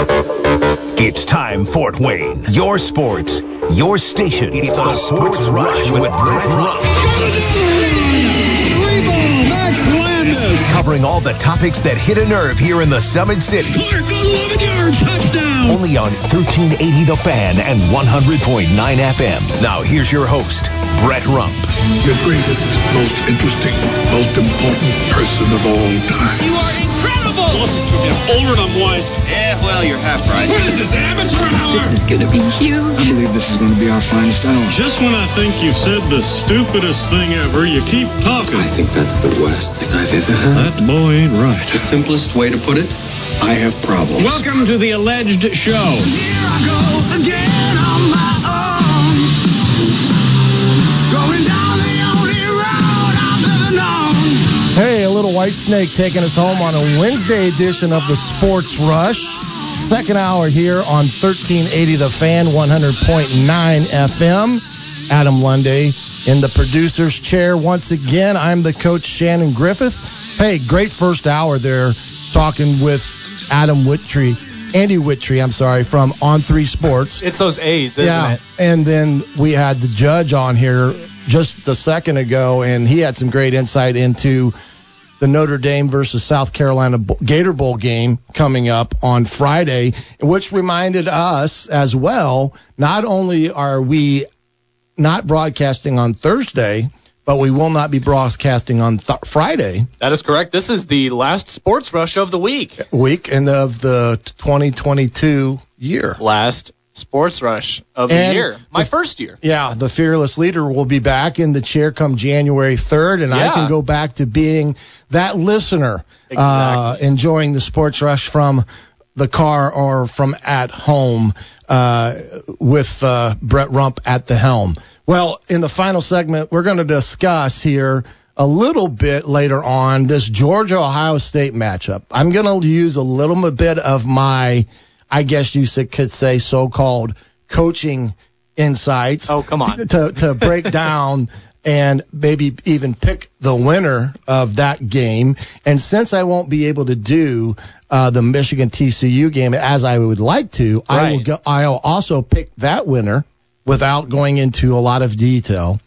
It's time, Fort Wayne. Your sports, your station. It's the Sports Rush with Brett Rump. Three ball, Max Landis. Covering all the topics that hit a nerve here in the Summit City. Clark, 11 yards, touchdown. Only on 1380 The Fan and 100.9 FM. Now here's your host, Brett Rump. The greatest, most interesting, most important person of all time. You are incredible! Listen to me, I'm older and I'm wise. Yeah, well, you're half right. What is this, amateur hour? This is going to be huge. I believe this is going to be our finest hour. Just when I think you've said the stupidest thing ever, you keep talking. I think that's the worst thing I've ever heard. That boy ain't right. The simplest way to put it, I have problems. Welcome to the alleged show. Here I go again little Whitesnake taking us home on a Wednesday edition of the Sports Rush. Second hour here on 1380 The Fan, 100.9 FM. Adam Lundy in the producer's chair once again. I'm the coach Shannon Griffith. Hey, great first hour there talking with Adam Wittry, Andy Wittry, I'm sorry, from On Three Sports. It's those A's, isn't yeah, it? and then we had the judge on here just a second ago, and he had some great insight into the Notre Dame versus South Carolina Gator Bowl game coming up on Friday, which reminded us as well. Not only are we not broadcasting on Thursday, but we will not be broadcasting on th- Friday That is correct. This is the last sports rush of the week. week and of the 2022 year. Last sports rush of the year. My the- first year. Yeah, the fearless leader will be back in the chair come January 3rd, and I can go back to being that listener, uh, enjoying the sports rush from the car or from at home uh, with uh, Brett Rump at the helm. Well, in the final segment, we're going to discuss here a little bit later on this Georgia Ohio State matchup. I'm going to use a little bit of my, I guess you could say, so called coaching insights. Oh, come on. To, to break down and maybe even pick the winner of that game. And since I won't be able to do uh, the Michigan TCU game as I would like to, I will go, I'll also pick that winner without going into a lot of detail.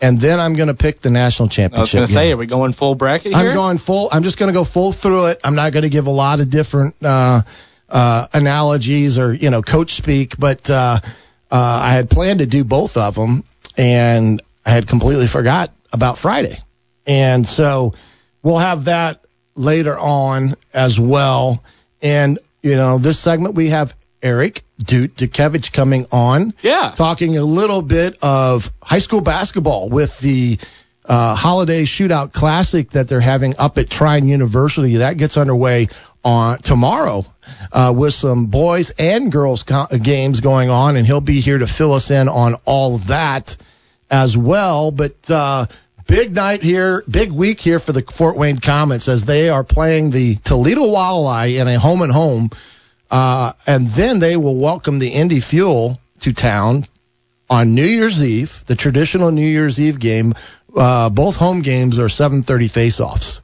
And then I'm going to pick the national championship. I was going to say, are we going full bracket here? I'm going full. I'm just going to go full through it. I'm not going to give a lot of different uh, uh, analogies or you know coach speak, but uh, uh, I had planned to do both of them, and I had completely forgot about Friday, and so we'll have that later on as well. And you know, this segment we have Eric Duke Dukevich coming on Yeah. talking a little bit of high school basketball with the uh, holiday shootout classic that they're having up at Trine University. That gets underway on tomorrow uh, with some boys and girls co- games going on, and he'll be here to fill us in on all that as well. But uh, big night here, big week here for the Fort Wayne Komets as they are playing the Toledo Walleye in a home and home. Uh, and then they will welcome the Indy Fuel to town on New Year's Eve, the traditional New Year's Eve game. Uh, both home games are 7:30 face-offs,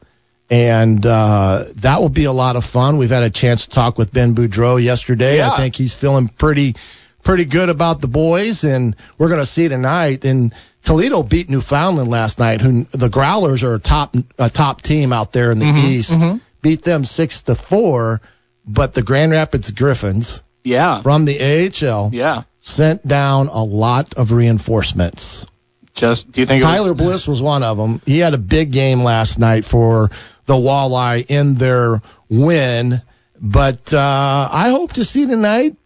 and uh, that will be a lot of fun. We've had a chance to talk with Ben Boudreau yesterday. Yeah. I think he's feeling pretty pretty good about the boys, and we're going to see tonight. And Toledo beat Newfoundland last night. Who the Growlers are a top a top team out there in the East. Mm-hmm. Beat them six to four, but the Grand Rapids Griffins Yeah. from the AHL Yeah. sent down a lot of reinforcements. Just, do you think it was, Tyler Bliss was one of them. He had a big game last night for the Walleye in their win. But uh, I hope to see tonight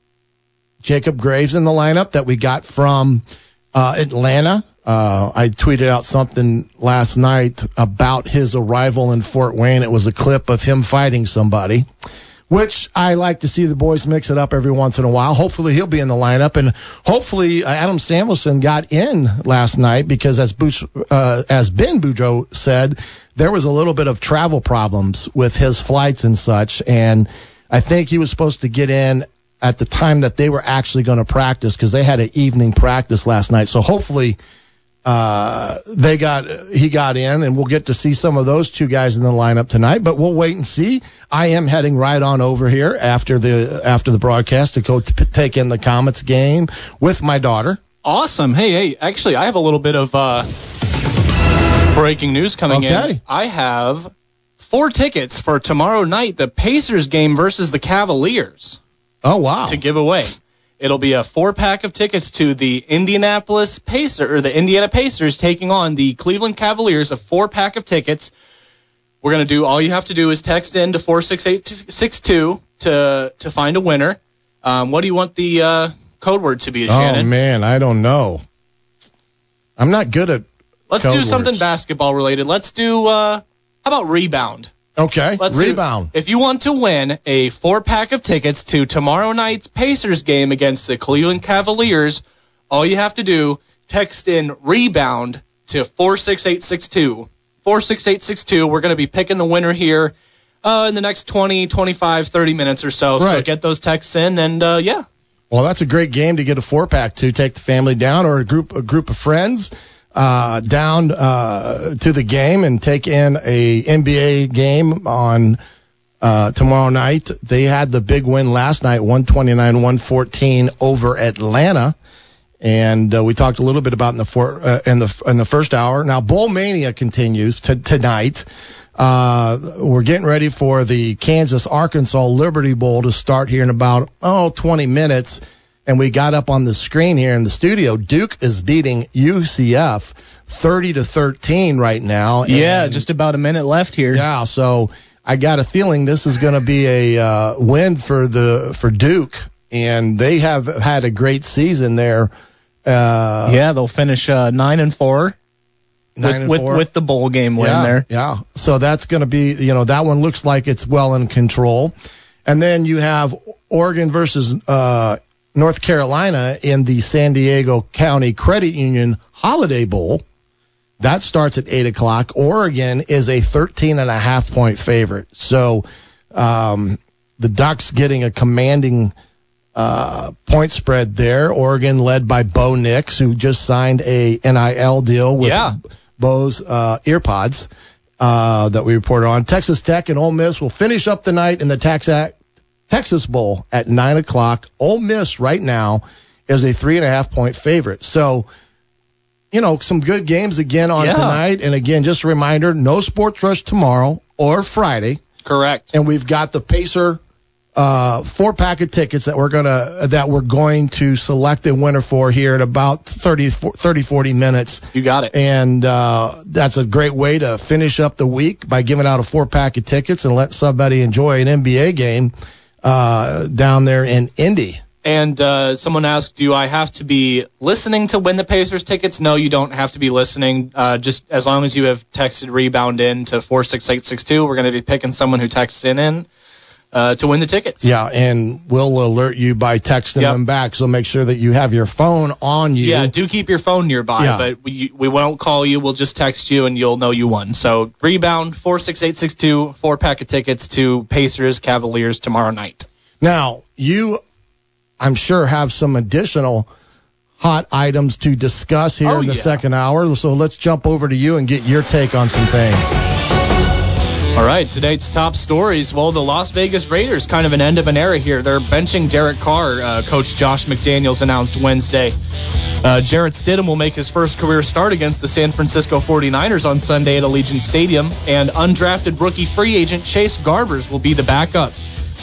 Jacob Graves in the lineup that we got from uh, Atlanta. Uh, I tweeted out something last night about his arrival in Fort Wayne. It was a clip of him fighting somebody, which I like to see the boys mix it up every once in a while. Hopefully he'll be in the lineup, and hopefully uh, Adam Samuelson got in last night because as uh, as Ben Boudreau said, there was a little bit of travel problems with his flights and such, and I think he was supposed to get in at the time that they were actually going to practice because they had an evening practice last night. So hopefully uh, they got he got in, and we'll get to see some of those two guys in the lineup tonight. But we'll wait and see. I am heading right on over here after the after the broadcast to go t- take in the Komets game with my daughter. Awesome. Hey, hey. Actually, I have a little bit of uh, breaking news coming Okay. in. I have four tickets for tomorrow night, the Pacers game versus the Cavaliers, Oh wow! to give away. It'll be a four pack of tickets to the Indianapolis Pacer or the Indiana Pacers taking on the Cleveland Cavaliers. A four pack of tickets. We're gonna do. All you have to do is text in to four six eight six two to to find a winner. Um, what do you want the uh, code word to be, oh Shannon? man, I don't know. I'm not good at. Let's do something words. basketball related. Let's do uh how about rebound? Okay, Let's do- rebound. if you want to win a four pack of tickets to tomorrow night's Pacers game against the Cleveland Cavaliers, all you have to do text in rebound to 46862. 46862. We're going to be picking the winner here uh, in the next 20, 25, 30 minutes or so. Right. So get those texts in and uh, yeah. Well, that's a great game to get a four pack to take the family down or a group a group of friends uh, down uh, to the game and take in a NBA game on uh, tomorrow night. They had the big win last night, 129-114 over Atlanta. And uh, we talked a little bit about in the uh, in the in the first hour. Now Bowl Mania continues to, tonight. Uh, we're getting ready for the Kansas Arkansas Liberty Bowl to start here in about oh 20 minutes. And we got up on the screen here in the studio. Duke is beating UCF 30 to 13 right now. Yeah, just about a minute left here. yeah, so I got a feeling this is going to be a uh, win for the for Duke, and they have had a great season there. Uh, Yeah, they'll finish uh, nine and four with with, with the bowl game win yeah, there. Yeah, so that's going to be you know that one looks like it's well in control, and then you have Oregon versus uh, North Carolina in the San Diego County Credit Union Holiday Bowl. That starts at eight o'clock. Oregon is a 13 and a half point favorite. So um, the Ducks getting a commanding uh, point spread there. Oregon led by Bo Nix, who just signed a NIL deal with Yeah. Bose uh, earpods uh, that we reported on. Texas Tech and Ole Miss will finish up the night in the Texas Texas Bowl at nine o'clock. Ole Miss right now is a three and a half point favorite. So, you know, some good games again on Yeah. tonight. And again, just a reminder: no sports rush tomorrow or Friday Correct. and we've got the Pacer uh, four pack of tickets that we're gonna that we're going to select a winner for here in about 30, 30 40 minutes. You got it. And uh, that's a great way to finish up the week by giving out a four pack of tickets and let somebody enjoy an NBA game uh, down there in Indy. And uh, someone asked, do I have to be listening to win the Pacers tickets? No, you don't have to be listening. Uh, just as long as you have texted rebound in to 46862, we're going to be picking someone who texts in in uh, to win the tickets. Yeah, and we'll alert you by texting Yep. them back. So make sure that you have your phone on you. Yeah, do keep your phone nearby, Yeah. but we, we won't call you. We'll just text you and you'll know you won. So rebound 46862, four pack of tickets to Pacers Cavaliers tomorrow night. Now, you, I'm sure, have some additional hot items to discuss here Oh, in the yeah. second hour. So let's jump over to you and get your take on some things. All right, tonight's top stories. Well, the Las Vegas Raiders, kind of an end of an era here. They're benching Derek Carr. Uh, Coach Josh McDaniels announced Wednesday. Uh, Jarrett Stidham will make his first career start against the San Francisco 49ers on Sunday at Allegiant Stadium, and undrafted rookie free agent Chase Garbers will be the backup.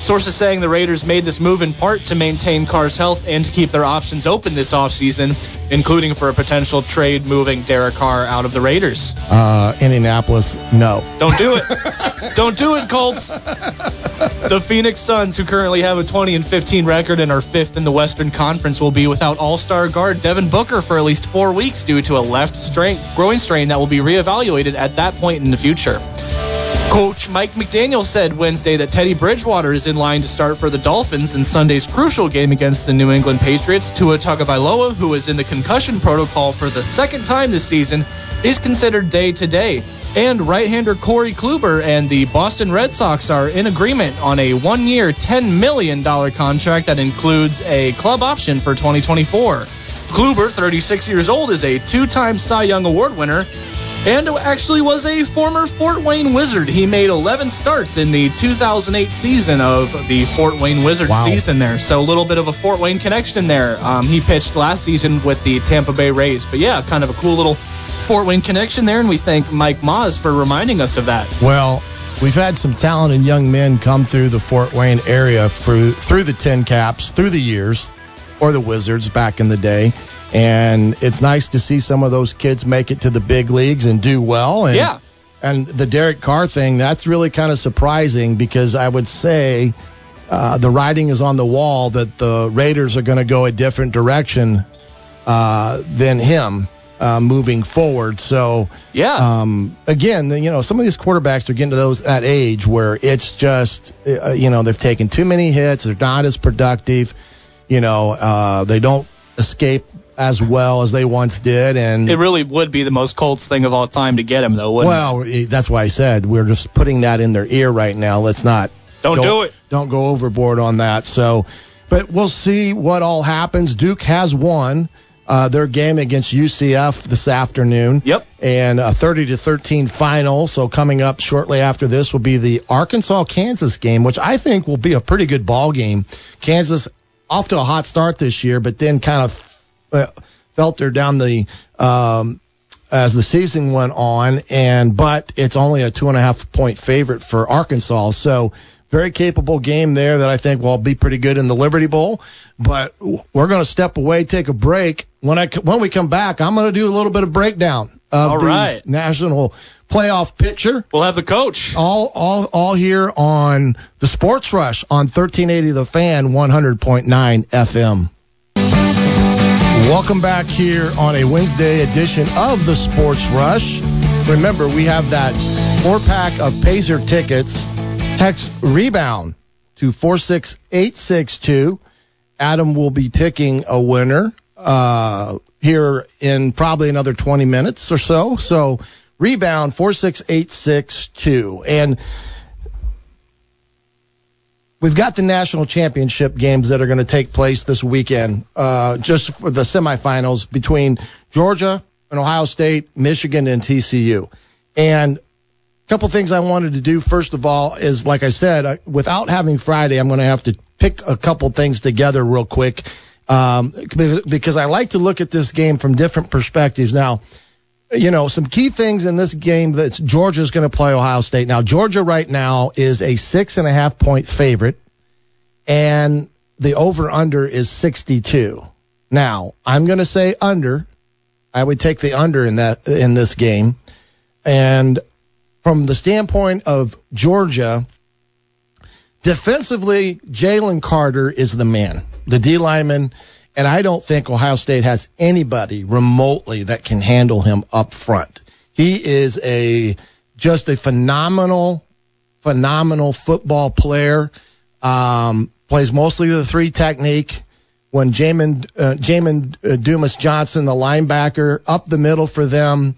Sources saying the Raiders made this move in part to maintain Carr's health and to keep their options open this offseason, including for a potential trade moving Derek Carr out of the Raiders. Uh, Indianapolis, no. Don't do it. Don't do it, Colts. The Phoenix Suns, who currently have a 20 and 15 record and are fifth in the Western Conference, will be without All-Star guard Devin Booker for at least four weeks due to a left strain, growing strain that will be reevaluated at that point in the future. Coach Mike McDaniel said Wednesday that Teddy Bridgewater is in line to start for the Dolphins in Sunday's crucial game against the New England Patriots. Tua Tagovailoa, who is in the concussion protocol for the second time this season, is considered day to day. And right-hander Corey Kluber and the Boston Red Sox are in agreement on a one-year, $10 million contract that includes a club option for 2024. Kluber, 36 years old, is a two-time Cy Young Award winner and actually was a former Fort Wayne Wizard. He made 11 starts in the 2008 season of the Fort Wayne Wizard Wow. season there. So a little bit of a Fort Wayne connection there. Um, he pitched last season with the Tampa Bay Rays. But yeah, kind of a cool little Fort Wayne connection there. And we thank Mike Moz for reminding us of that. Well, we've had some talented young men come through the Fort Wayne area through through the TinCaps through the years, or the Wizards back in the day. And it's nice to see some of those kids make it to the big leagues and do well. And, Yeah. And the Derek Carr thing, that's really kind of surprising because I would say uh, the writing is on the wall that the Raiders are going to go a different direction uh, than him uh, moving forward. So, Yeah. um, again, you know, some of these quarterbacks are getting to those that age where it's just, uh, you know, they've taken too many hits. They're not as productive. You know, uh, they don't escape as well as they once did. And it really would be the most Colts thing of all time to get him, though, wouldn't it? well, eh, that's why I said we're just putting that in their ear right now. Let's not Don't go- do it. Don't go overboard on that. So, but we'll see what all happens. Duke has won uh, their game against UCF this afternoon. Yep. And a 30 to 13 final. So coming up shortly after this will be the Arkansas Kansas game, which I think will be a pretty good ball game. Kansas off to a hot start this year, but then kind of faltered down the um, as the season went on, and but it's only a two and a half point favorite for Arkansas. So very capable game there that I think will be pretty good in the Liberty Bowl. But we're going to step away, take a break. When I when we come back, I'm going to do a little bit of breakdown of All the national playoff picture. We'll have the coach. All, all, all here on the Sports Rush on 1380 The Fan, 100.9 FM. Welcome back here on a Wednesday edition of the Sports Rush. Remember, we have that four pack of Pacer tickets. Text rebound to 46862. Adam will be picking a winner uh, here in probably another 20 minutes or so. So rebound 46862. And we've got the national championship games that are going to take place this weekend, uh, just for the semifinals between Georgia and Ohio State, Michigan, and TCU. And a couple things I wanted to do first of all is, like I said, uh, without having Friday, I'm going to have to pick a couple things together real quick um, because I like to look at this game from different perspectives. Now, you know, some key things in this game that Georgia's going to play Ohio State. Now, Georgia right now is a six and a half point favorite, and the over under is 62. Now, I'm going to say under. I would take the under in that in this game, and from the standpoint of Georgia, defensively, Jalen Carter is the man, the D lineman. And I don't think Ohio State has anybody remotely that can handle him up front. He is a just a phenomenal, phenomenal football player. Um, plays mostly the three technique. When Jamin uh, Jamin uh, Dumas Johnson, the linebacker, up the middle for them,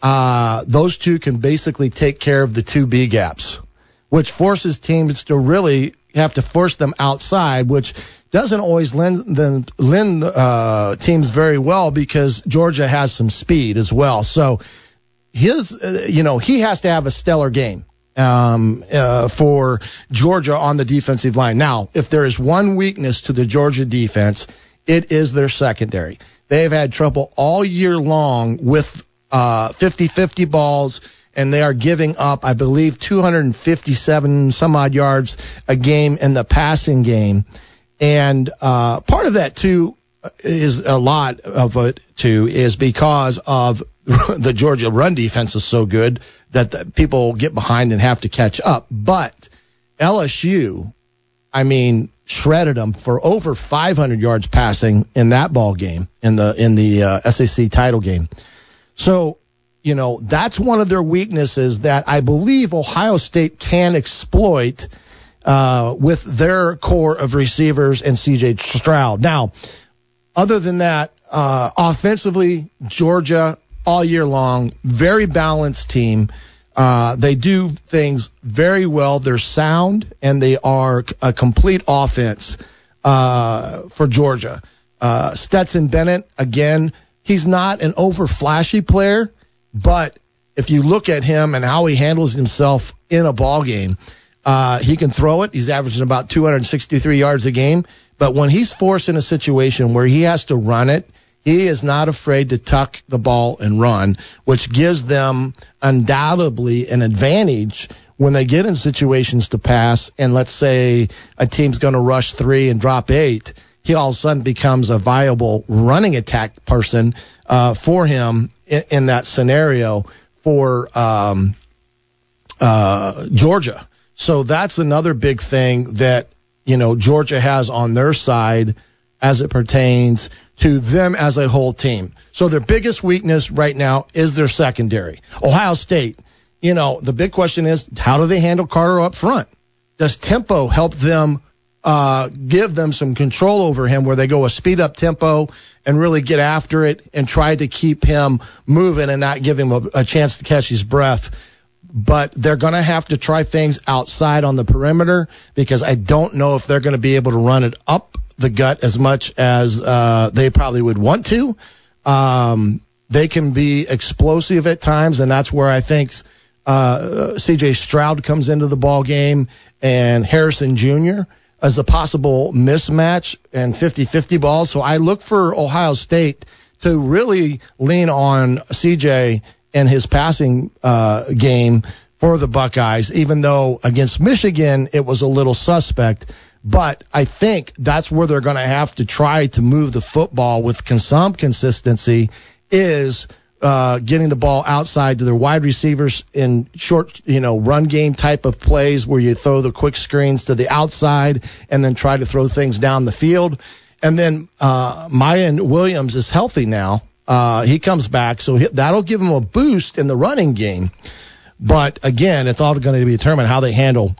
uh, those two can basically take care of the two B gaps, which forces teams to really have to force them outside, which doesn't always lend them lend uh, teams very well because Georgia has some speed as well. So his, uh, you know, he has to have a stellar game um, uh, for Georgia on the defensive line. Now, if there is one weakness to the Georgia defense, it is their secondary. They've had trouble all year long with uh, 50-50 balls, and they are giving up, I believe, 257 some odd yards a game in the passing game. And uh, part of that too is a lot of it too is because of the Georgia run defense is so good that people get behind and have to catch up. But LSU, I mean, shredded them for over 500 yards passing in that ball game in the in the uh, SEC title game. So you know, that's one of their weaknesses that I believe Ohio State can exploit uh, with their core of receivers and CJ Stroud. Now, other than that, uh, offensively, Georgia all year long, very balanced team. Uh, they do things very well. They're sound and they are a complete offense uh, for Georgia. Uh, Stetson Bennett, again, he's not an over flashy player, but if you look at him and how he handles himself in a ball game, uh, he can throw it. He's averaging about 263 yards a game. But when he's forced in a situation where he has to run it, he is not afraid to tuck the ball and run, which gives them undoubtedly an advantage when they get in situations to pass. And let's say a team's going to rush three and drop eight, he all of a sudden becomes a viable running attack person uh, for him in, in, that scenario for um, uh, Georgia. So that's another big thing that you know Georgia has on their side as it pertains to them as a whole team. So their biggest weakness right now is their secondary. Ohio State, you know, the big question is how do they handle Carter up front? Does tempo help them uh, give them some control over him where they go a speed up tempo and really get after it and try to keep him moving and not give him a, a chance to catch his breath? But they're going to have to try things outside on the perimeter because I don't know if they're going to be able to run it up the gut as much as uh, they probably would want to. Um, they can be explosive at times, and that's where I think uh, C.J. Stroud comes into the ball game and Harrison Jr. as a possible mismatch and 50-50 balls. So I look for Ohio State to really lean on C.J and his passing uh, game for the Buckeyes, even though against Michigan it was a little suspect. But I think that's where they're going to have to try to move the football with some consistency is uh, getting the ball outside to their wide receivers in short, you know, run game type of plays where you throw the quick screens to the outside and then try to throw things down the field. And then uh, Miyan Williams is healthy now, uh, he comes back, so that'll give him a boost in the running game. But again, it's all going to be determined how they handle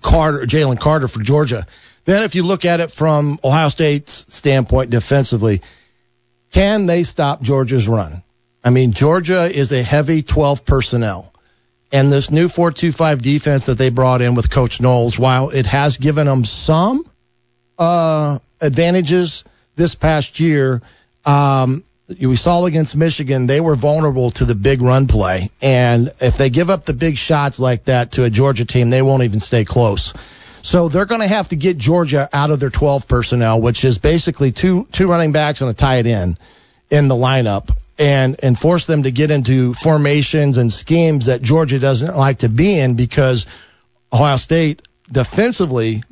Carter, Jalen Carter for Georgia. Then, if you look at it from Ohio State's standpoint defensively, can they stop Georgia's run? I mean, Georgia is a heavy 12 personnel. And this new 4-2-5 defense that they brought in with Coach Knowles, while it has given them some uh, advantages this past year, um, we saw against Michigan, they were vulnerable to the big run play. And if they give up the big shots like that to a Georgia team, they won't even stay close. So they're going to have to get Georgia out of their 12 personnel, which is basically two two running backs and a tight end in the lineup, and and force them to get into formations and schemes that Georgia doesn't like to be in because Ohio State defensively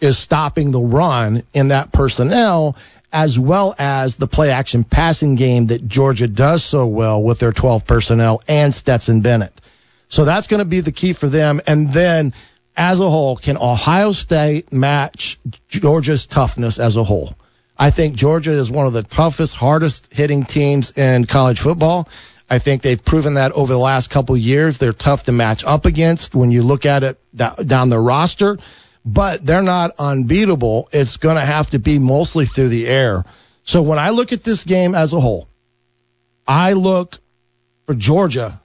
is stopping the run in that personnel as well as the play action passing game that Georgia does so well with their 12 personnel and Stetson Bennett. So that's going to be the key for them. And then as a whole, can Ohio State match Georgia's toughness as a whole? I think Georgia is one of the toughest, hardest hitting teams in college football. I think they've proven that over the last couple years. They're tough to match up against when you look at it down the roster but they're not unbeatable. It's going to have to be mostly through the air. So when I look at this game as a whole, I look for Georgia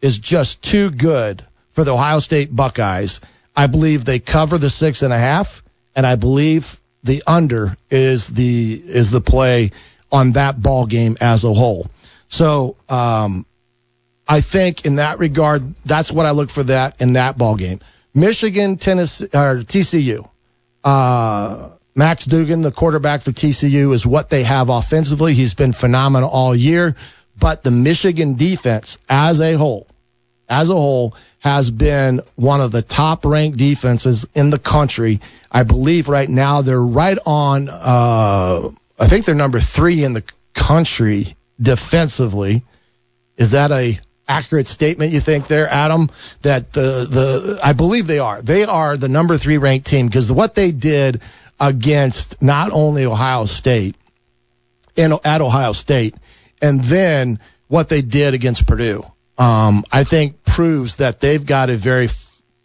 is just too good for the Ohio State Buckeyes. I believe they cover the six and a half, and I believe the under is the is the play on that ball game as a whole. So um, I think in that regard, that's what I look for that in that ball game. Michigan, Tennessee, or TCU. Uh, Max Duggan, the quarterback for TCU, is what they have offensively. He's been phenomenal all year, but the Michigan defense as a whole, as a whole, has been one of the top ranked defenses in the country. I believe right now they're right on, uh, I think they're number three in the country defensively. Is that a accurate statement you think there, Adam? That the the I believe they are. They are the number three ranked team because what they did against not only Ohio State in at Ohio State, and then what they did against Purdue, um, I think proves that they've got a very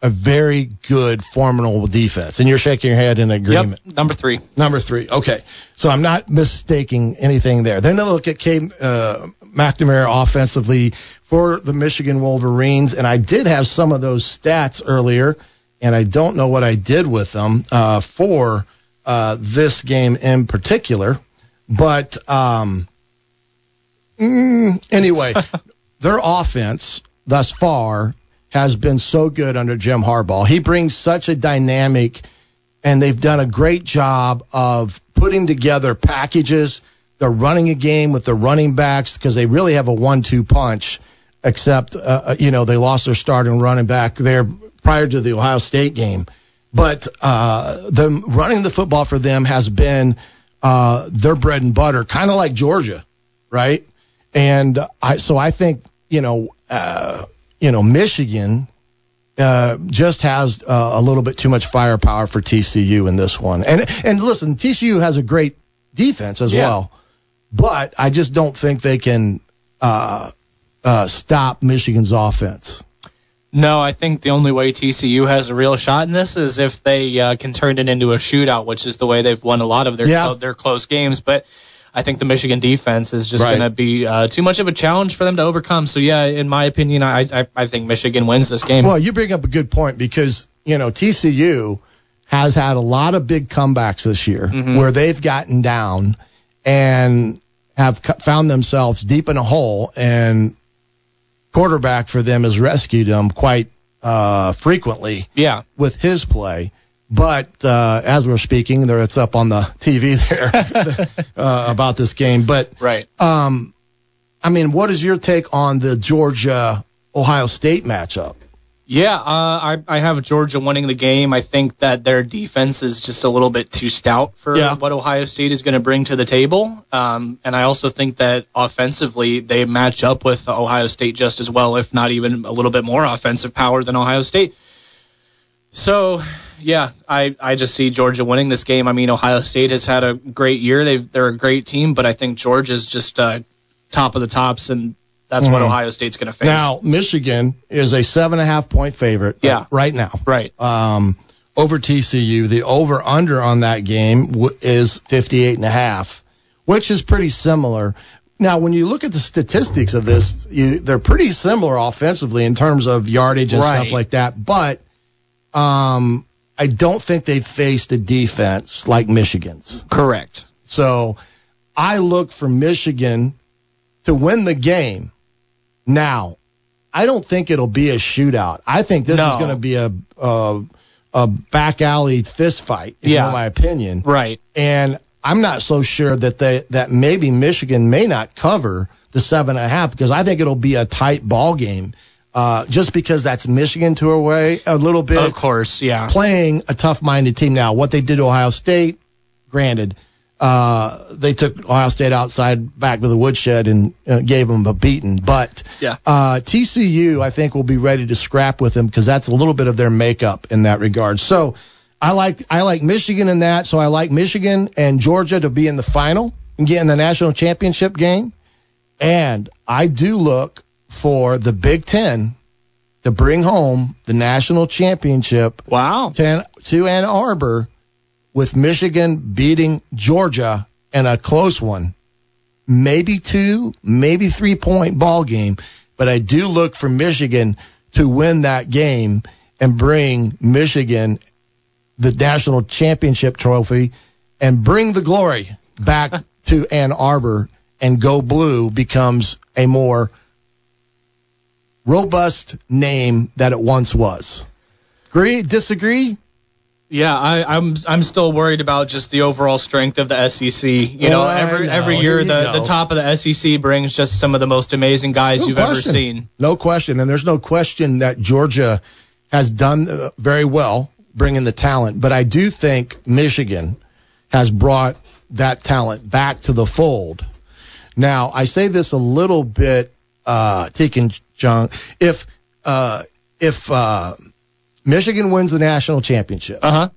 a very good formidable defense. And you're shaking your head in agreement. Yep, number three. Number three. Okay. So I'm not mistaking anything there. Then I look at Cade uh, McNamara offensively for the Michigan Wolverines, and I did have some of those stats earlier, and I don't know what I did with them uh, for uh, this game in particular. But um, mm, anyway, their offense thus far has been so good under Jim Harbaugh. He brings such a dynamic, and they've done a great job of putting together packages. They're running a game with the running backs because they really have a one-two punch. Except, uh, you know, they lost their starting running back there prior to the Ohio State game. But uh, them running the football for them has been uh, their bread and butter, kind of like Georgia, right? And I, so I think, you know, uh, you know, Michigan uh, just has uh, a little bit too much firepower for TCU in this one. And and listen, TCU has a great defense as Yeah. well, but I just don't think they can uh, uh, stop Michigan's offense. No, I think the only way TCU has a real shot in this is if they uh, can turn it into a shootout, which is the way they've won a lot of their Yeah. their close games. But I think the Michigan defense is just Right. going to be uh, too much of a challenge for them to overcome. So yeah, in my opinion, I I, I think Michigan wins this game. Well, you bring up a good point because you know TCU has had a lot of big comebacks this year where they've gotten down and have found themselves deep in a hole, and quarterback for them has rescued them quite uh, frequently yeah, with his play. But uh, as we're speaking, there it's up on the TV there uh, about this game. But right. um, I mean, what is your take on the Georgia Ohio State matchup? Yeah, uh, I, I have Georgia winning the game. I think that their defense is just a little bit too stout for Yeah. what Ohio State is going to bring to the table. Um, and I also think that offensively they match up with Ohio State just as well, if not even a little bit more offensive power than Ohio State. So, yeah, I, I just see Georgia winning this game. I mean, Ohio State has had a great year. They've, they're a great team, but I think Georgia's just uh, top of the tops, and that's what Mhm. Ohio State's going to face. Now, Michigan is a seven and a half point favorite. Yeah. uh, right now. right. Um, over TCU, the over under on that game w- is 58 and a half, which is pretty similar. Now, when you look at the statistics of this, you, they're pretty similar offensively in terms of yardage and Right. stuff like that. But um, I don't think they've faced a defense like Michigan's. Correct. So I look for Michigan to win the game. Now, I don't think it'll be a shootout. I think this is going to be a, a a back alley fist fight, in Yeah. my opinion. Right. And I'm not so sure that they that maybe Michigan may not cover the seven and a half because I think it'll be a tight ball game. Uh, just because that's Michigan to away a little bit Of course, yeah. playing a tough-minded team now. What they did to Ohio State, granted, uh, they took Ohio State outside back to the woodshed and uh, gave them a beating. But Yeah. uh, TCU, I think, will be ready to scrap with them because that's a little bit of their makeup in that regard. So I like I like Michigan in that. So I like Michigan and Georgia to be in the final and get in the national championship game. And I do look for the Big Ten to bring home the national championship Wow. to, to Ann Arbor with Michigan beating Georgia in a close one. Maybe two, maybe three point ball game. But I do look for Michigan to win that game and bring Michigan the national championship trophy and bring the glory back to Ann Arbor and go blue becomes a more robust name that it once was. Agree? Disagree? Yeah, I, I'm I'm still worried about just the overall strength of the SEC. You know, Oh, every know. every year you the, the top of the SEC brings just some of the most amazing guys No you've question. ever seen. No question. And there's no question that Georgia has done uh, very well bringing the talent. But I do think Michigan has brought that talent back to the fold. Now, I say this a little bit, uh, taking John, if, uh, if, uh, Michigan wins the national championship, Uh huh.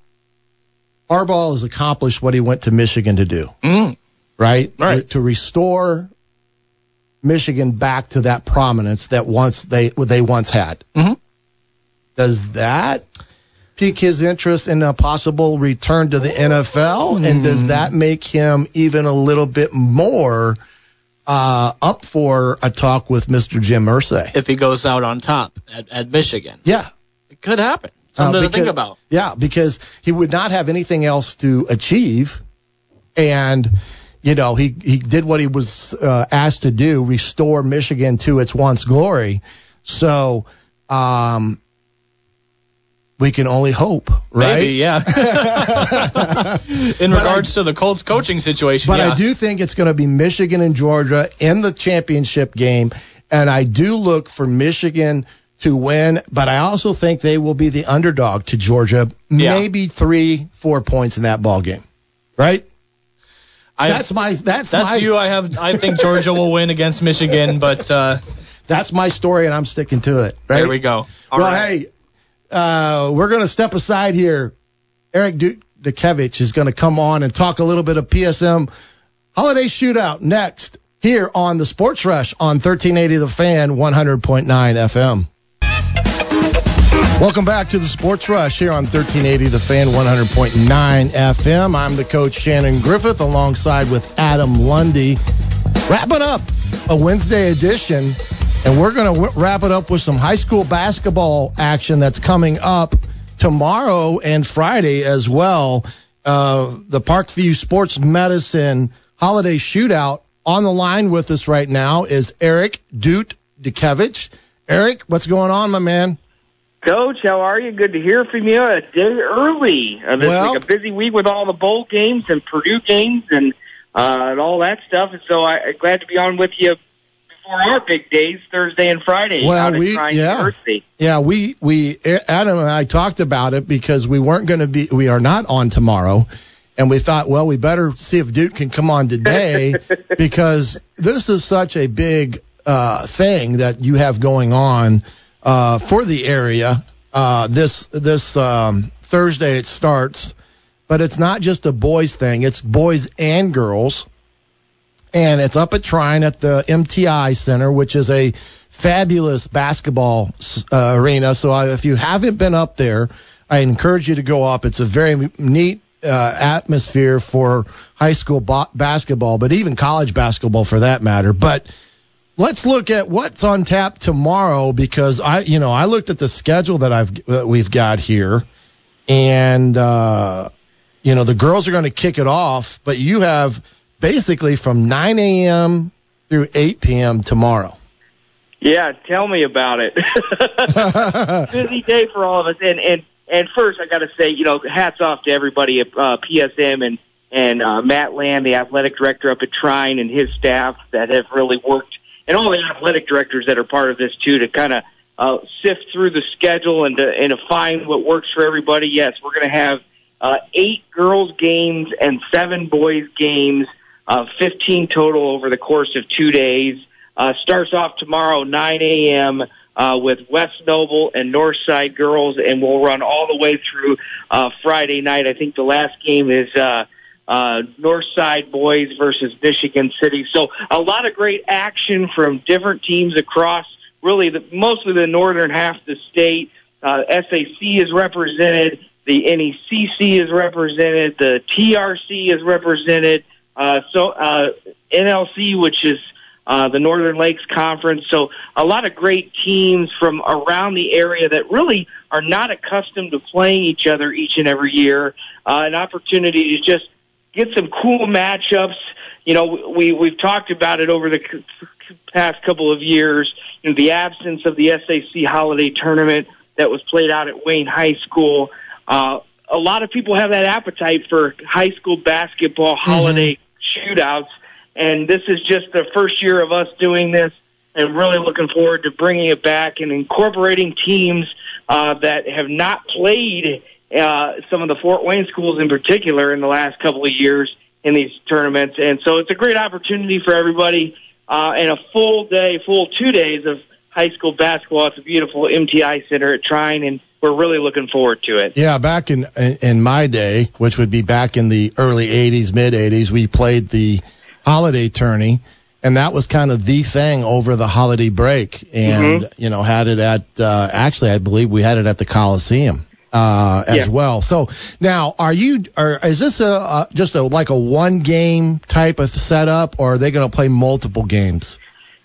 Harbaugh has accomplished what he went to Michigan to do. Mm. right? Right. To restore Michigan back to that prominence that once they they once had. Mm-hmm. Does that pique his interest in a possible return to the NFL? And does that make him even a little bit more uh, up for a talk with Mr. Jim Irsay? If he goes out on top at, at Michigan, Yeah. Could happen. Uh, Something to think about. Yeah, because he would not have anything else to achieve, and you know he he did what he was uh, asked to do, restore Michigan to its once glory. So, um, we can only hope, right? Maybe, yeah. In regards to the Colts coaching situation, But yeah. I do think it's going to be Michigan and Georgia in the championship game, and I do look for Michigan to win. But I also think they will be the underdog to Georgia, Yeah. maybe three, four points in that ball game. Right? I, that's my that's, that's my you. I have. I think Georgia will win against Michigan, but uh, that's my story, and I'm sticking to it. Right? there we go. All well, right. hey, uh, we're going to step aside here. Eric Du- Dukevich is going to come on and talk a little bit of PSM Holiday Shootout next here on the Sports Rush on 1380 The Fan 100.9 FM. Welcome back to the Sports Rush here on 1380 The Fan 100.9 FM. I'm the coach Shannon Griffith alongside with Adam Lundy. Wrapping up a Wednesday edition, and we're going to w- wrap it up with some high school basketball action that's coming up tomorrow and Friday as well. Uh, the Parkview Sports Medicine Holiday Shootout on the line with us right now is Eric Dute Dukevich. Eric, what's going on, my man? Coach, how are you? Good to hear from you. A day early. Uh, this Well- week, a busy week with all the bowl games and Purdue games and uh, and all that stuff. And so I, I'm glad to be on with you before our big days, Thursday and Friday. Well, we- yeah. University. Yeah, we we Adam and I talked about it because we weren't going to be we are not on tomorrow, and we thought, well, we better see if Duke can come on today because this is such a big uh, thing that you have going on uh, for the area. Uh, this this um, Thursday it starts, but it's not just a boys thing; it's boys and girls and it's up at Trine at the MTI Center, which is a fabulous basketball uh, arena. So I, if you haven't been up there, I encourage you to go up. It's a very neat uh, atmosphere for high school ba- basketball, but even college basketball for that matter. But let's look at what's on tap tomorrow because I, you know, I looked at the schedule that I've that we've got here, and uh, you know the girls are going to kick it off, but you have basically from 9 a.m. through 8 p.m. tomorrow. Yeah, tell me about it. Busy day for all of us. And and and first, I got to say, you know, hats off to everybody at uh, PSM and and uh, Matt Land, the athletic director up at Trine, and his staff that have really worked, and all the athletic directors that are part of this too, to kind of uh, sift through the schedule and to and to find what works for everybody. Yes, we're going to have uh, eight girls games and seven boys games, uh, 15 total over the course of two days. Uh, starts off tomorrow 9 a.m. Uh, with West Noble and Northside girls, and we'll run all the way through uh, Friday night. I think the last game is uh, uh, Northside boys versus Michigan City. So a lot of great action from different teams across really the, mostly the northern half of the state. Uh, SAC is represented. The NECC is represented. The TRC is represented. Uh, so uh, NLC, which is uh, the Northern Lakes Conference. So a lot of great teams from around the area that really are not accustomed to playing each other each and every year. Uh, an opportunity to just get some cool matchups. You know, we we've talked about it over the past couple of years. You know, the absence of the SAC holiday tournament that was played out at Wayne High School. Uh, a lot of people have that appetite for high school basketball holiday shootouts, and this is just the first year of us doing this, and really looking forward to bringing it back and incorporating teams uh, that have not played uh, some of the Fort Wayne schools in particular in the last couple of years in these tournaments, and so it's a great opportunity for everybody, uh, and a full day, full two days of high school basketball at the beautiful MTI Center at Trine, and we're really looking forward to it. Yeah, back in in my day, which would be back in the early '80s, mid '80s, we played the holiday tourney, and that was kind of the thing over the holiday break. And Mm-hmm. you know, had it at uh, actually, I believe we had it at the Coliseum uh, as Yeah. well. So now, are you? Are, is this a, a just a like a one game type of setup, or are they going to play multiple games?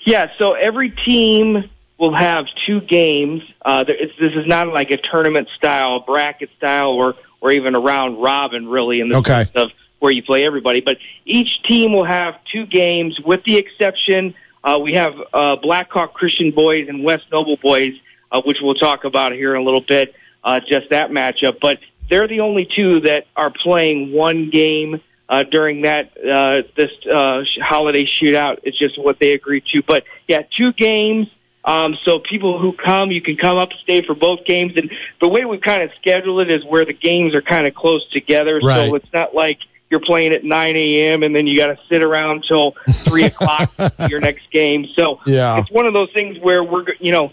Yeah, so every team will have two games. Uh, there- it's, this is not like a tournament style, bracket style, or or even a round robin, really, in the Okay. sense of where you play everybody. But each team will have two games, with the exception uh, we have uh, Blackhawk Christian boys and West Noble boys, uh, which we'll talk about here in a little bit. Uh, just that matchup, but they're the only two that are playing one game uh, during that uh, this uh, holiday shootout. It's just what they agreed to. But yeah, two games. Um, so people who come, you can come up, and stay for both games, and the way we kind of schedule it is where the games are kind of close together. Right. So it's not like you're playing at 9 a.m. and then you got to sit around till three o'clock your next game. So Yeah. it's one of those things where we're, you know,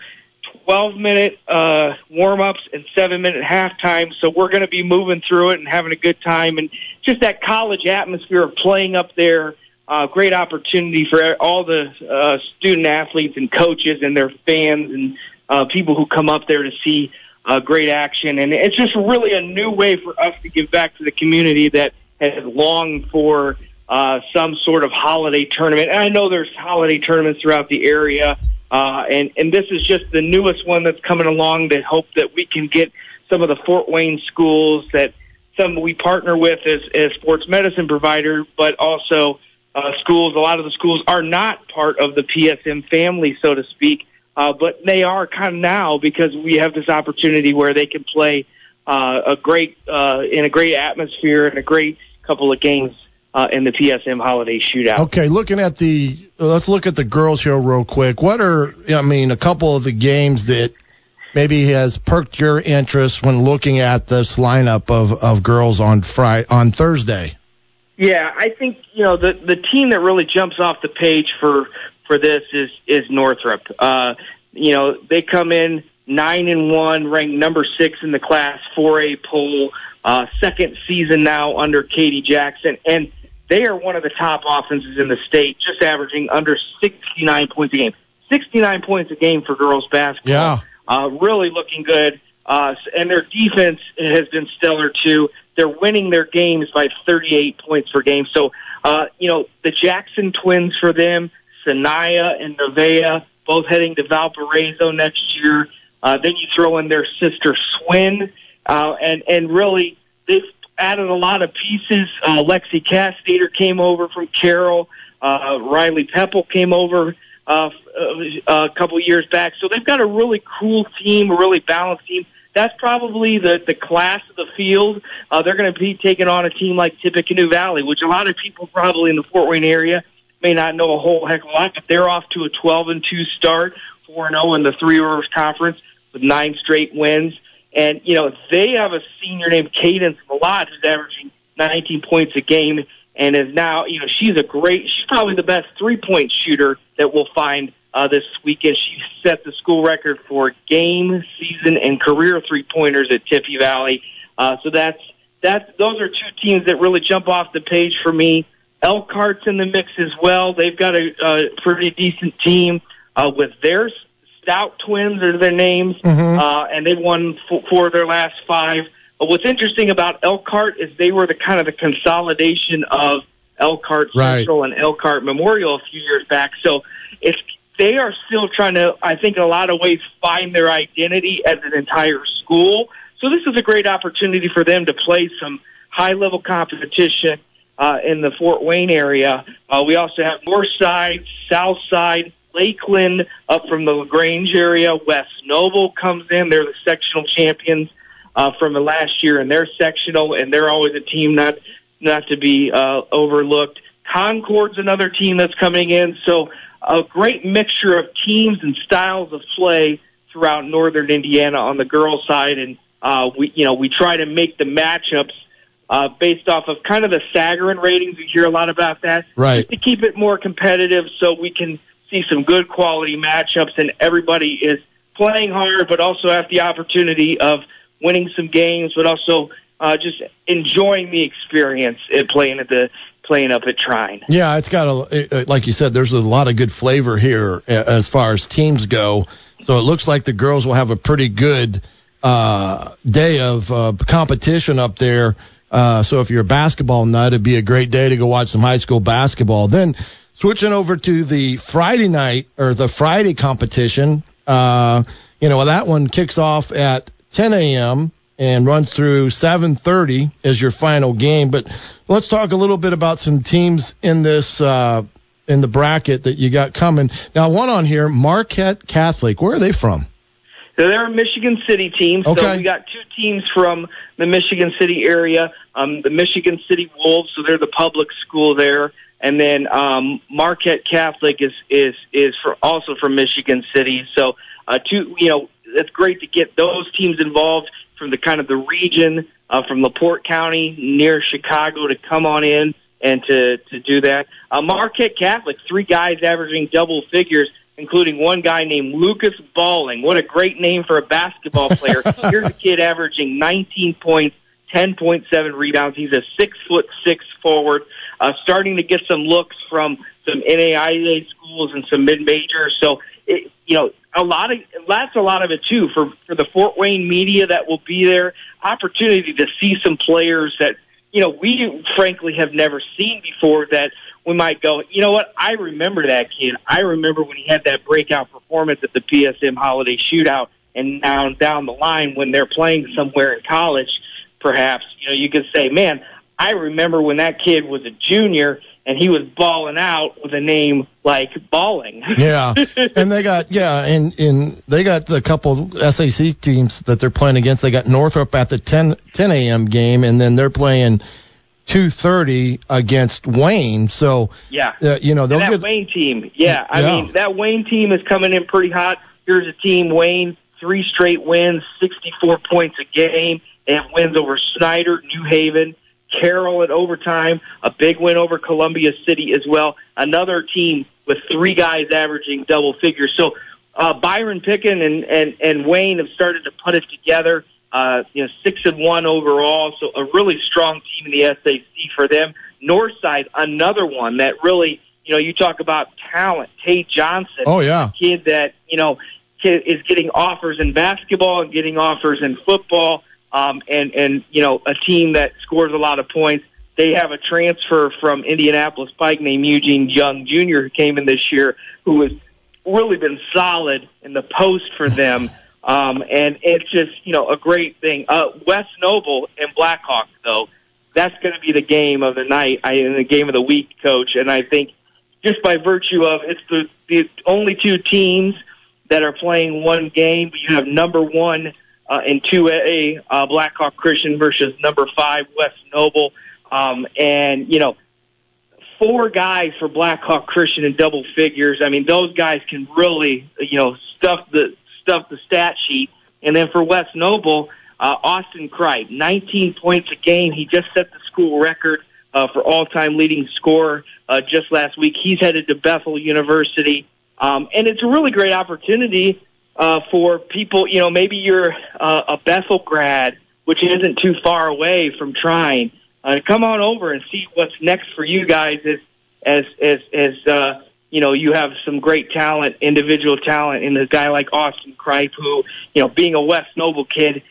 12 minute uh, warm ups and seven minute halftime. So we're going to be moving through it and having a good time. And just that college atmosphere of playing up there. Uh, great opportunity for all the uh, student athletes and coaches and their fans and uh, people who come up there to see uh, great action. And it's just really a new way for us to give back to the community that has longed for uh, some sort of holiday tournament. And I know there's holiday tournaments throughout the area, uh, and and this is just the newest one that's coming along. That hope that we can get some of the Fort Wayne schools that some we partner with as as sports medicine provider, but also uh, schools. A lot of the schools are not part of the PSM family, so to speak, uh, but they are kind of now because we have this opportunity where they can play uh, a great uh, in a great atmosphere and a great couple of games uh, in the PSM Holiday Shootout. Okay, looking at the let's look at the girls here real quick. What are I mean a couple of the games that maybe has perked your interest when looking at this lineup of, of girls on Friday on Thursday? Yeah, I think you know the the team that really jumps off the page for for this is is Northrop. Uh, you know they come in nine and one, ranked number six in the Class 4A poll, uh, second season now under Katie Jackson, and they are one of the top offenses in the state, just averaging under 69 points a game. 69 points a game for girls basketball. Yeah. Uh, really looking good. Uh, and their defense has been stellar too. They're winning their games by 38 points per game. So, uh, you know, the Jackson twins for them, Sanaya and Nevaeh, both heading to Valparaiso next year. Uh, then you throw in their sister Swin, uh, and, and really they've added a lot of pieces. Uh, Lexi Castater came over from Carroll. Uh, Riley Pepple came over uh, uh, a couple years back. So they've got a really cool team, a really balanced team. That's probably the the class of the field. Uh, they're going to be taking on a team like Tippecanoe Valley, which a lot of people probably in the Fort Wayne area may not know a whole heck of a lot, but they're off to a 12 and 2 start, 4 and 0 in the Three Rivers Conference with nine straight wins. And, you know, they have a senior named Cadence Malott who's averaging 19 points a game and is now, you know, she's a great, she's probably the best three point shooter that we'll find uh, this weekend. She set the school record for game, season, and career three pointers at Tippy Valley. Uh, so that's, that's, those are two teams that really jump off the page for me. Elkhart's in the mix as well. They've got a, a pretty decent team uh, with their Stout Twins are their names, uh, and they've won f- four of their last five. But what's interesting about Elkhart is they were the kind of the consolidation of Elkhart Right. Central and Elkhart Memorial a few years back. So it's they are still trying to, I think, in a lot of ways, find their identity as an entire school. So this is a great opportunity for them to play some high level competition uh, in the Fort Wayne area. Uh, we also have North Side, South Side, Lakeland up from the Lagrange area. West Noble comes in. They're the sectional champions uh, from the last year, and they're sectional, and they're always a team not not to be uh, overlooked. Concord's another team that's coming in. So a great mixture of teams and styles of play throughout northern Indiana on the girls' side, and uh, we you know we try to make the matchups uh, based off of kind of the Sagarin ratings. We hear a lot about that, Right. Just to keep it more competitive, so we can see some good quality matchups, and everybody is playing hard, but also have the opportunity of winning some games, but also uh, just enjoying the experience at playing at the playing up at Trine. Yeah, it's got a like you said. There's a lot of good flavor here as far as teams go. So it looks like the girls will have a pretty good uh, day of uh, competition up there. Uh, so if you're a basketball nut, it'd be a great day to go watch some high school basketball. Then switching over to the Friday night or the Friday competition, uh, you know, that one kicks off at 10 a.m. and runs through 7:30 as your final game. But let's talk a little bit about some teams in this uh, in the bracket that you got coming. Now, one on here, Marquette Catholic. Where are they from? So they're a Michigan City team. Okay. So we got two teams from the Michigan City area. Um, the Michigan City Wolves, so they're the public school there, and then um, Marquette Catholic is is is for also from Michigan City. So uh, two, you know, it's great to get those teams involved from the kind of the region uh, from Laporte County near Chicago to come on in and to to do that. Uh, Marquette Catholic, three guys averaging double figures including one guy named Lucas Balling. What a great name for a basketball player. Here's a kid averaging 19 points, 10.7 rebounds. He's a six foot six forward, uh, starting to get some looks from some NAIA schools and some mid majors. So, it, you know, a lot of that's a lot of it too for for the Fort Wayne media that will be there. Opportunity to see some players that you know we frankly have never seen before that we might go, you know what? I remember that kid. I remember when he had that breakout performance at the PSM Holiday Shootout, and now down the line when they're playing somewhere in college, perhaps you know you could say, man, I remember when that kid was a junior and he was balling out with a name like Balling. yeah, and they got yeah, and and they got the couple SAC teams that they're playing against. They got Northrop at the 10 10 a.m. game, and then they're playing. 230 against Wayne. So yeah, uh, you know that get Wayne team. Yeah, I Yeah. mean that Wayne team is coming in pretty hot. Here's a team Wayne three straight wins, 64 points a game, and wins over Snyder, New Haven, Carroll at overtime, a big win over Columbia City as well. Another team with three guys averaging double figures. So uh, Byron Picken and, and and Wayne have started to put it together. Uh, you know, six and one overall, so a really strong team in the SAC for them. Northside, another one that really, you know, you talk about talent. Tate Johnson, Oh yeah. kid that you know kid is getting offers in basketball and getting offers in football, um, and and you know a team that scores a lot of points. They have a transfer from Indianapolis Pike named Eugene Young Jr. who came in this year, who has really been solid in the post for them. Um, and it's just you know a great thing. Uh, West Noble and Blackhawk though, that's going to be the game of the night, I, and the game of the week, Coach. And I think just by virtue of it's the the only two teams that are playing one game. but You have number one uh, in 2A, uh, Blackhawk Christian versus number five, West Noble. Um, and, you know, four guys for Blackhawk Christian in double figures. I mean, those guys can really, you know, stuff the, stuff the stat sheet. And then for West Noble, uh, Austin Cripe, 19 points a game. He just set the school record uh, for all-time leading scorer uh, just last week. He's headed to Bethel University, um, and it's a really great opportunity uh, for people. You know, maybe you're uh, a Bethel grad, which isn't too far away from Trine. Uh, come on over and see what's next for you guys as as as as uh, you know you have some great talent, individual talent, in a guy like Austin Cripe, who you know being a West Noble kid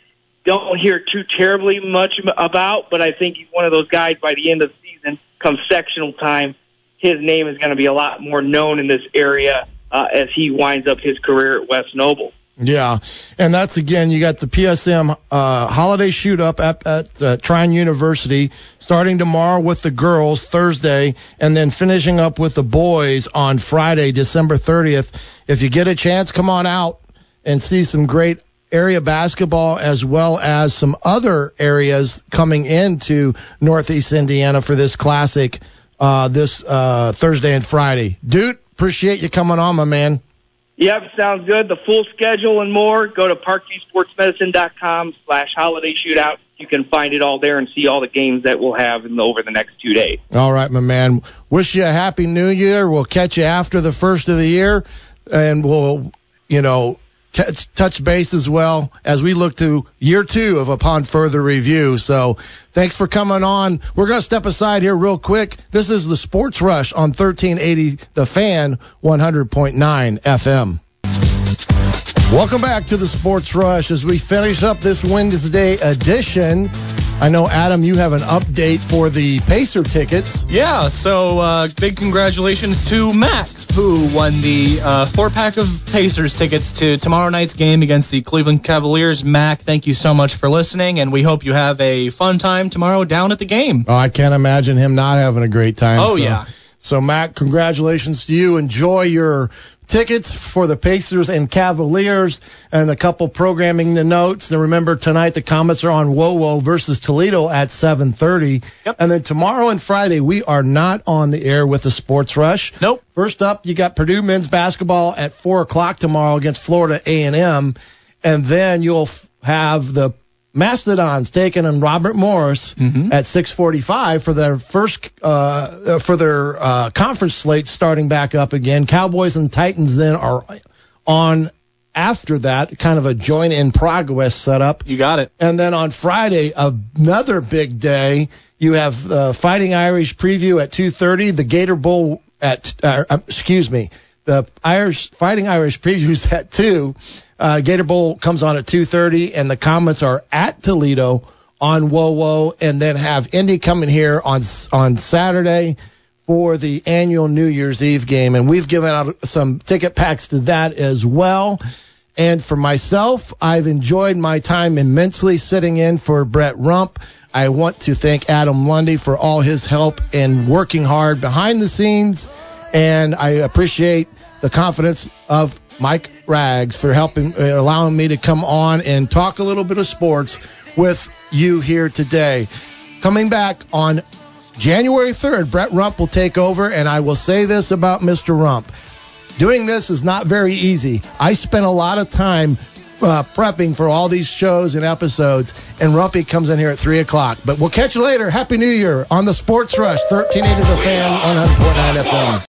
don't hear too terribly much about, but I think he's one of those guys by the end of the season, come sectional time, his name is going to be a lot more known in this area uh, as he winds up his career at West Noble. Yeah, and that's again, you got the PSM uh, holiday shoot up at, at uh, Trine University starting tomorrow with the girls Thursday, and then finishing up with the boys on Friday, December 30th. If you get a chance, come on out and see some great area basketball as well as some other areas coming into Northeast Indiana for this classic uh, this uh, Thursday and Friday. Dude, appreciate you coming on, my man. Yep, sounds good. The full schedule and more, go to parkviewsportsmedicine.com slash holiday shootout. You can find it all there and see all the games that we'll have in the, over the next two days. All right, my man. Wish you a happy new year. We'll catch you after the first of the year, and we'll, you know, catch, touch base as well as we look to year two of upon further review. So thanks for coming on. We're going to step aside here real quick. This is the Sports Rush on 1380 The Fan 100.9 FM. Welcome back to the Sports Rush as we finish up this Wednesday edition. I know, Adam, you have an update for the Pacer tickets. Yeah, so uh, big congratulations to Mac, who won the uh, four pack of Pacers tickets to tomorrow night's game against the Cleveland Cavaliers. Mac, thank you so much for listening, and we hope you have a fun time tomorrow down at the game. Oh, I can't imagine him not having a great time. Oh, so. yeah. So, Mac, congratulations to you. Enjoy your tickets for the Pacers and Cavaliers and a couple programming the notes. And remember tonight the Komets are on WOWO versus Toledo at 7:30. Yep. And then tomorrow and Friday we are not on the air with the Sports Rush. Nope. First up, you got Purdue men's basketball at four o'clock tomorrow against Florida A&M, and then you'll f- have the Mastodons taking on Robert Morris Mhm. at 6:45 for their first uh, for their uh, conference slate starting back up again. Cowboys and Titans then are on after that, kind of a joint in progress setup. You got it. And then on Friday, another big day. You have the Fighting Irish preview at 2:30, the Gator Bowl at uh, uh, excuse me, the Irish Fighting Irish previews at two. Uh, Gator Bowl comes on at 2:30, and the Komets are at Toledo on WOWO, and then have Indy coming here on on Saturday for the annual New Year's Eve game, and we've given out some ticket packs to that as well. And for myself, I've enjoyed my time immensely sitting in for Brett Rump. I want to thank Adam Lundy for all his help in working hard behind the scenes, and I appreciate the confidence of Mike Rags for helping, uh, allowing me to come on and talk a little bit of sports with you here today. Coming back on January 3rd, Brett Rump will take over, and I will say this about Mr. Rump. Doing this is not very easy. I spent a lot of time uh, prepping for all these shows and episodes, and Rumpy comes in here at 3 o'clock. But we'll catch you later. Happy New Year on the Sports Rush, 1380 The Fan, on 100.9 FM.